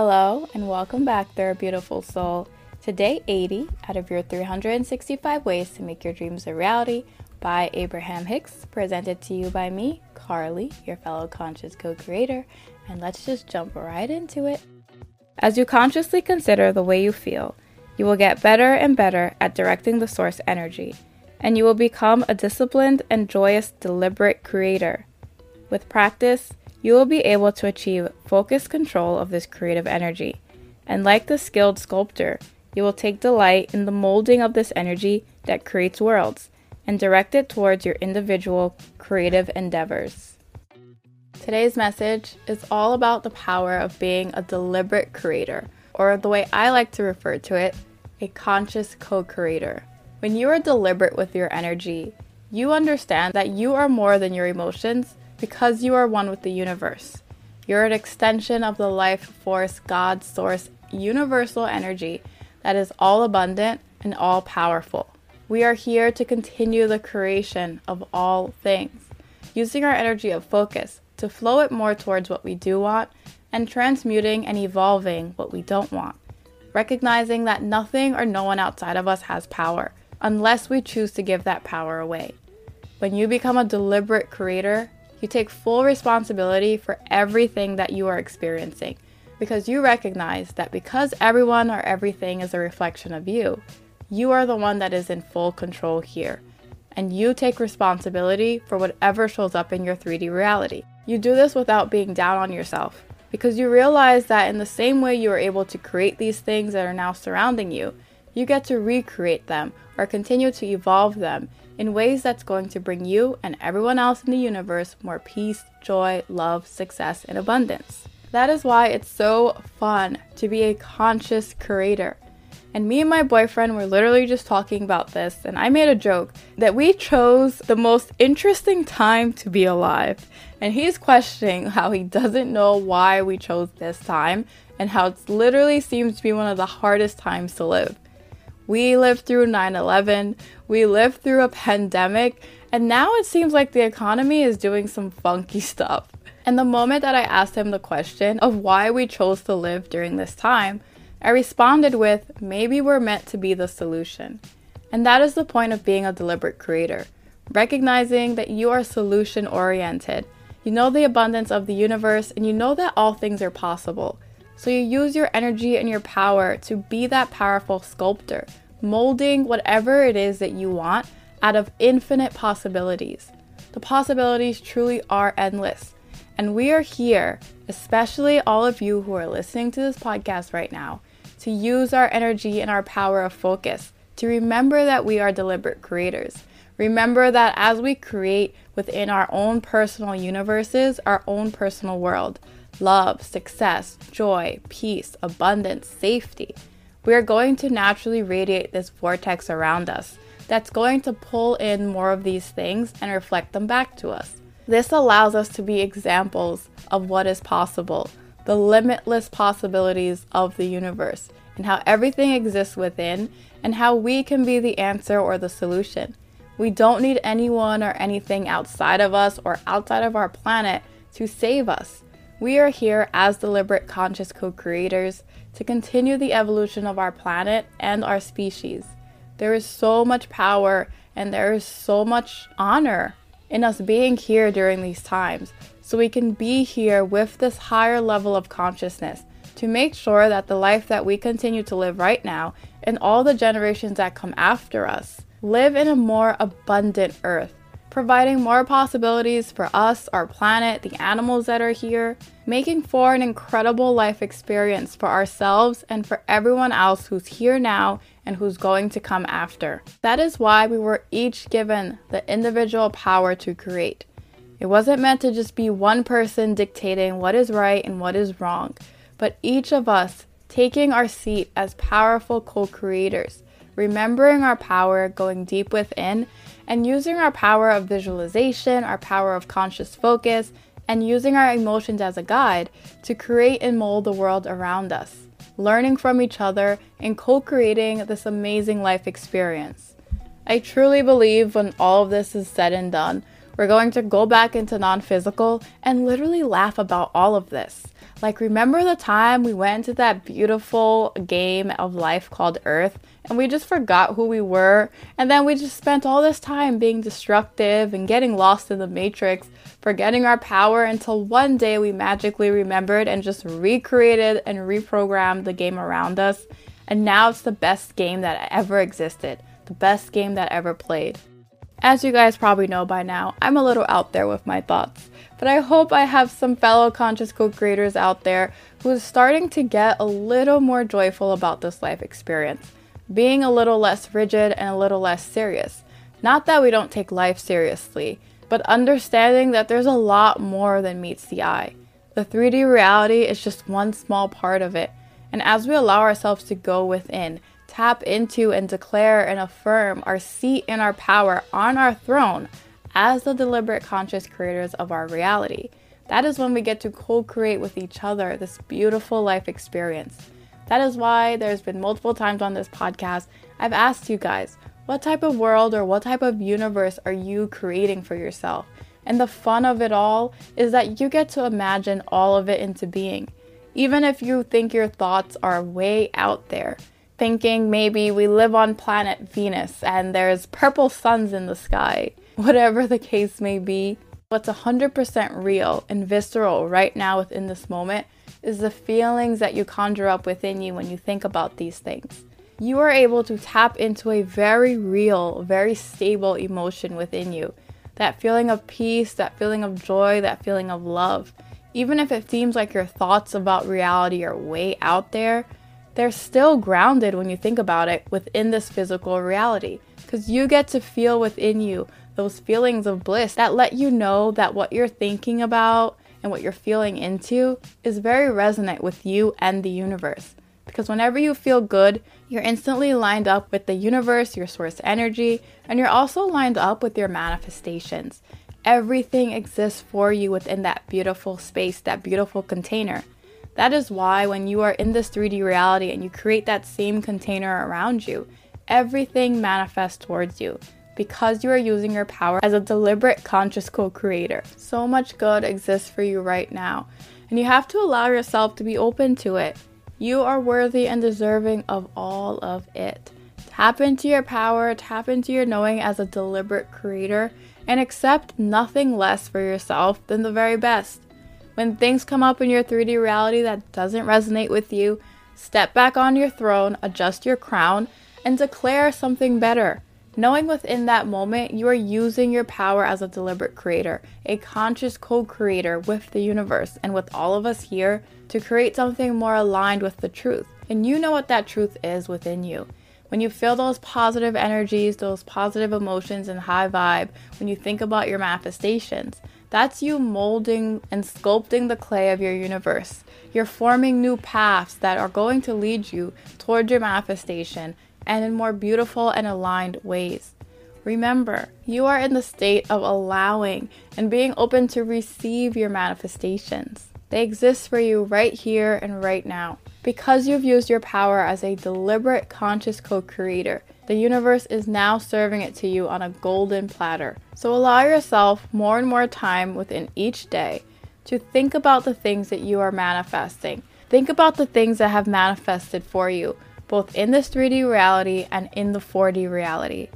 Hello, and welcome back, there, beautiful soul, to day 80 out of your 365 ways to make your dreams a reality by Abraham Hicks, presented to you by me, Carly, your fellow conscious co creator. And let's just jump right into it. As you consciously consider the way you feel, you will get better and better at directing the source energy, and you will become a disciplined and joyous, deliberate creator. With practice, you will be able to achieve focused control of this creative energy. And like the skilled sculptor, you will take delight in the molding of this energy that creates worlds and direct it towards your individual creative endeavors. Today's message is all about the power of being a deliberate creator, or the way I like to refer to it, a conscious co creator. When you are deliberate with your energy, you understand that you are more than your emotions because you are one with the universe. You're an extension of the life force, God, source, universal energy that is all abundant and all powerful. We are here to continue the creation of all things, using our energy of focus to flow it more towards what we do want and transmuting and evolving what we don't want. Recognizing that nothing or no one outside of us has power unless we choose to give that power away. When you become a deliberate creator, you take full responsibility for everything that you are experiencing because you recognize that because everyone or everything is a reflection of you, you are the one that is in full control here. And you take responsibility for whatever shows up in your 3D reality. You do this without being down on yourself because you realize that in the same way you are able to create these things that are now surrounding you, you get to recreate them or continue to evolve them in ways that's going to bring you and everyone else in the universe more peace, joy, love, success, and abundance. That is why it's so fun to be a conscious creator. And me and my boyfriend were literally just talking about this, and I made a joke that we chose the most interesting time to be alive. And he's questioning how he doesn't know why we chose this time and how it literally seems to be one of the hardest times to live. We lived through 9 11, we lived through a pandemic, and now it seems like the economy is doing some funky stuff. And the moment that I asked him the question of why we chose to live during this time, I responded with, maybe we're meant to be the solution. And that is the point of being a deliberate creator, recognizing that you are solution oriented. You know the abundance of the universe, and you know that all things are possible. So you use your energy and your power to be that powerful sculptor, molding whatever it is that you want out of infinite possibilities. The possibilities truly are endless. And we are here, especially all of you who are listening to this podcast right now, to use our energy and our power of focus to remember that we are deliberate creators. Remember that as we create within our own personal universes, our own personal world, love, success, joy, peace, abundance, safety, we are going to naturally radiate this vortex around us that's going to pull in more of these things and reflect them back to us. This allows us to be examples of what is possible, the limitless possibilities of the universe, and how everything exists within, and how we can be the answer or the solution. We don't need anyone or anything outside of us or outside of our planet to save us. We are here as deliberate conscious co creators to continue the evolution of our planet and our species. There is so much power and there is so much honor in us being here during these times, so we can be here with this higher level of consciousness to make sure that the life that we continue to live right now and all the generations that come after us live in a more abundant earth providing more possibilities for us, our planet, the animals that are here, making for an incredible life experience for ourselves and for everyone else who's here now and who's going to come after. That is why we were each given the individual power to create. It wasn't meant to just be one person dictating what is right and what is wrong, but each of us taking our seat as powerful co creators, remembering our power, going deep within, and using our power of visualization, our power of conscious focus, and using our emotions as a guide to create and mold the world around us, learning from each other and co creating this amazing life experience. I truly believe when all of this is said and done, we're going to go back into non physical and literally laugh about all of this. Like, remember the time we went into that beautiful game of life called Earth and we just forgot who we were? And then we just spent all this time being destructive and getting lost in the matrix, forgetting our power until one day we magically remembered and just recreated and reprogrammed the game around us. And now it's the best game that ever existed, the best game that ever played. As you guys probably know by now, I'm a little out there with my thoughts, but I hope I have some fellow conscious co creators out there who's starting to get a little more joyful about this life experience, being a little less rigid and a little less serious. Not that we don't take life seriously, but understanding that there's a lot more than meets the eye. The 3D reality is just one small part of it, and as we allow ourselves to go within, tap into and declare and affirm our seat in our power on our throne as the deliberate conscious creators of our reality. That is when we get to co create with each other this beautiful life experience. That is why there's been multiple times on this podcast I've asked you guys, what type of world or what type of universe are you creating for yourself? And the fun of it all is that you get to imagine all of it into being. Even if you think your thoughts are way out there, thinking maybe we live on planet Venus and there's purple suns in the sky. Whatever the case may be, what's 100% real and visceral right now within this moment is the feelings that you conjure up within you when you think about these things. You are able to tap into a very real, very stable emotion within you. That feeling of peace, that feeling of joy, that feeling of love. Even if it seems like your thoughts about reality are way out there, they're still grounded when you think about it within this physical reality because you get to feel within you those feelings of bliss that let you know that what you're thinking about and what you're feeling into is very resonant with you and the universe. Because whenever you feel good, you're instantly lined up with the universe, your source energy, and you're also lined up with your manifestations. Everything exists for you within that beautiful space, that beautiful container. That is why when you are in this 3D reality and you create that same container around you, everything manifests towards you because you are using your power as a deliberate conscious co creator. So much good exists for you right now, and you have to allow yourself to be open to it. You are worthy and deserving of all of it. Tap into your power, tap into your knowing as a deliberate creator, and accept nothing less for yourself than the very best. When things come up in your 3D reality that doesn't resonate with you, step back on your throne, adjust your crown, and declare something better. Knowing within that moment you are using your power as a deliberate creator, a conscious co creator with the universe and with all of us here to create something more aligned with the truth. And you know what that truth is within you. When you feel those positive energies, those positive emotions, and high vibe, when you think about your manifestations, that's you molding and sculpting the clay of your universe. You're forming new paths that are going to lead you towards your manifestation and in more beautiful and aligned ways. Remember, you are in the state of allowing and being open to receive your manifestations. They exist for you right here and right now. Because you've used your power as a deliberate conscious co creator, the universe is now serving it to you on a golden platter. So allow yourself more and more time within each day to think about the things that you are manifesting. Think about the things that have manifested for you, both in this 3D reality and in the 4D reality.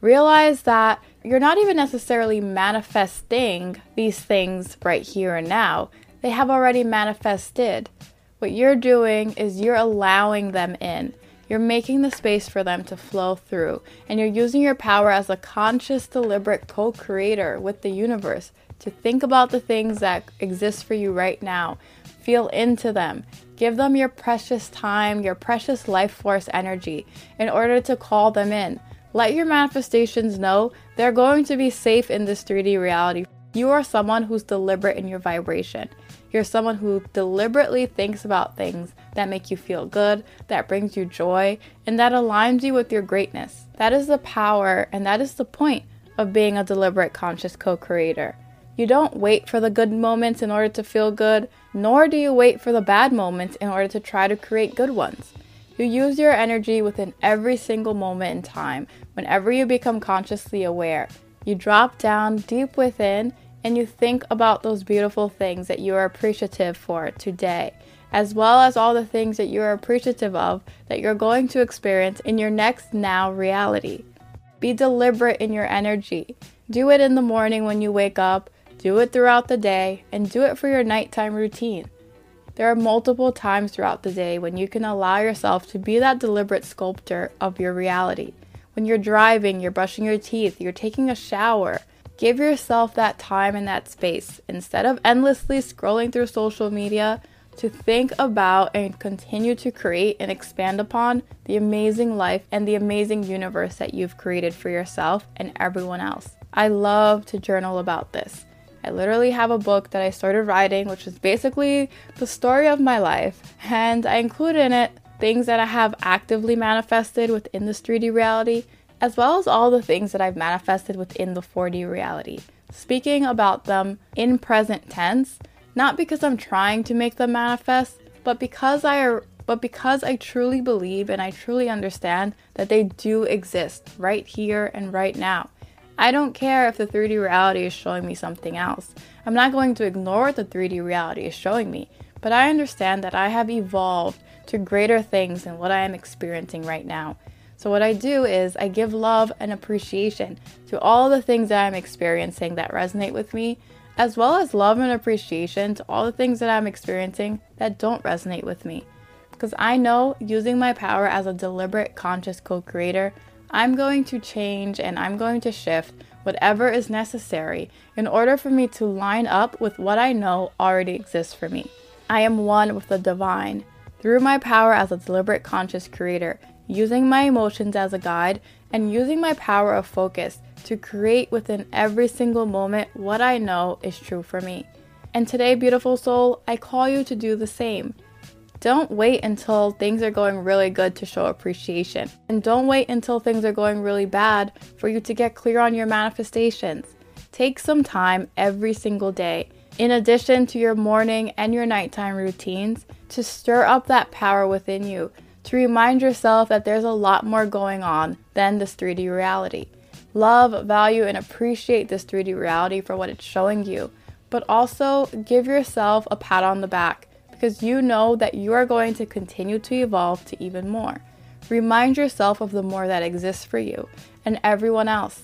Realize that you're not even necessarily manifesting these things right here and now, they have already manifested. What you're doing is you're allowing them in. You're making the space for them to flow through, and you're using your power as a conscious, deliberate co creator with the universe to think about the things that exist for you right now. Feel into them. Give them your precious time, your precious life force energy in order to call them in. Let your manifestations know they're going to be safe in this 3D reality. You are someone who's deliberate in your vibration. You're someone who deliberately thinks about things that make you feel good, that brings you joy, and that aligns you with your greatness. That is the power and that is the point of being a deliberate conscious co creator. You don't wait for the good moments in order to feel good, nor do you wait for the bad moments in order to try to create good ones. You use your energy within every single moment in time whenever you become consciously aware. you drop down deep within and you think about those beautiful things that you are appreciative for today, as well as all the things that you are appreciative of that you're going to experience in your next now reality. Be deliberate in your energy. Do it in the morning when you wake up, do it throughout the day, and do it for your nighttime routine. There are multiple times throughout the day when you can allow yourself to be that deliberate sculptor of your reality. When you're driving, you're brushing your teeth, you're taking a shower, give yourself that time and that space instead of endlessly scrolling through social media to think about and continue to create and expand upon the amazing life and the amazing universe that you've created for yourself and everyone else. I love to journal about this. I literally have a book that I started writing, which is basically the story of my life, and I include in it things that I have actively manifested within this 3D reality, as well as all the things that I've manifested within the 4D reality. Speaking about them in present tense, not because I'm trying to make them manifest, but because I but because I truly believe and I truly understand that they do exist right here and right now. I don't care if the 3D reality is showing me something else. I'm not going to ignore what the 3D reality is showing me, but I understand that I have evolved to greater things than what I am experiencing right now. So, what I do is I give love and appreciation to all the things that I'm experiencing that resonate with me as well as love and appreciation to all the things that I'm experiencing that don't resonate with me. Because I know using my power as a deliberate, conscious co creator, I'm going to change and I'm going to shift whatever is necessary in order for me to line up with what I know already exists for me. I am one with the divine. Through my power as a deliberate, conscious creator, using my emotions as a guide, and using my power of focus to create within every single moment what I know is true for me. And today, beautiful soul, I call you to do the same. Don't wait until things are going really good to show appreciation. And don't wait until things are going really bad for you to get clear on your manifestations. Take some time every single day, in addition to your morning and your nighttime routines, to stir up that power within you, to remind yourself that there's a lot more going on than this 3D reality. Love, value, and appreciate this 3D reality for what it's showing you, but also give yourself a pat on the back because you know that you are going to continue to evolve to even more. Remind yourself of the more that exists for you and everyone else.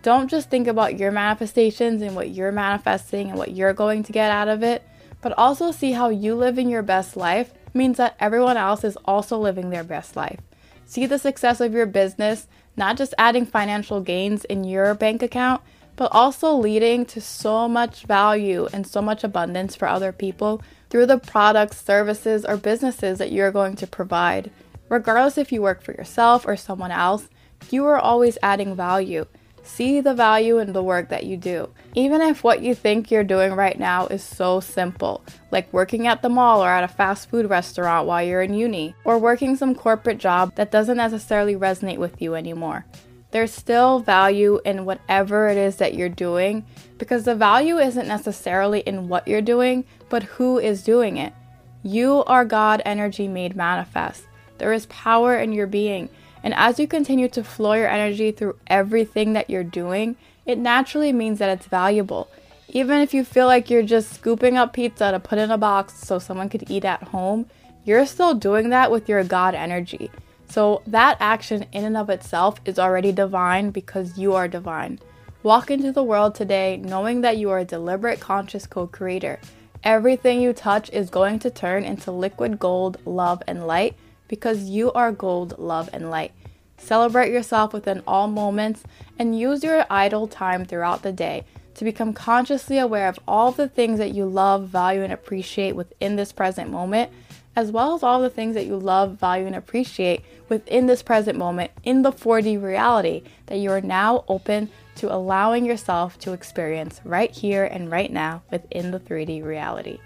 Don't just think about your manifestations and what you're manifesting and what you're going to get out of it, but also see how you living your best life means that everyone else is also living their best life. See the success of your business not just adding financial gains in your bank account, but also leading to so much value and so much abundance for other people through the products, services, or businesses that you're going to provide. Regardless if you work for yourself or someone else, you are always adding value. See the value in the work that you do. Even if what you think you're doing right now is so simple, like working at the mall or at a fast food restaurant while you're in uni, or working some corporate job that doesn't necessarily resonate with you anymore. There's still value in whatever it is that you're doing because the value isn't necessarily in what you're doing, but who is doing it. You are God energy made manifest. There is power in your being. And as you continue to flow your energy through everything that you're doing, it naturally means that it's valuable. Even if you feel like you're just scooping up pizza to put in a box so someone could eat at home, you're still doing that with your God energy. So that action in and of itself is already divine because you are divine. Walk into the world today knowing that you are a deliberate, conscious co creator. Everything you touch is going to turn into liquid gold, love, and light because you are gold, love, and light. Celebrate yourself within all moments and use your idle time throughout the day to become consciously aware of all the things that you love, value, and appreciate within this present moment, as well as all the things that you love, value, and appreciate within this present moment in the 4D reality that you are now open to allowing yourself to experience right here and right now within the 3D reality.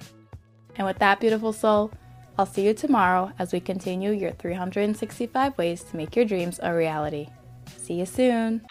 And with that, beautiful soul, I'll see you tomorrow as we continue your 365 ways to make your dreams a reality. See you soon.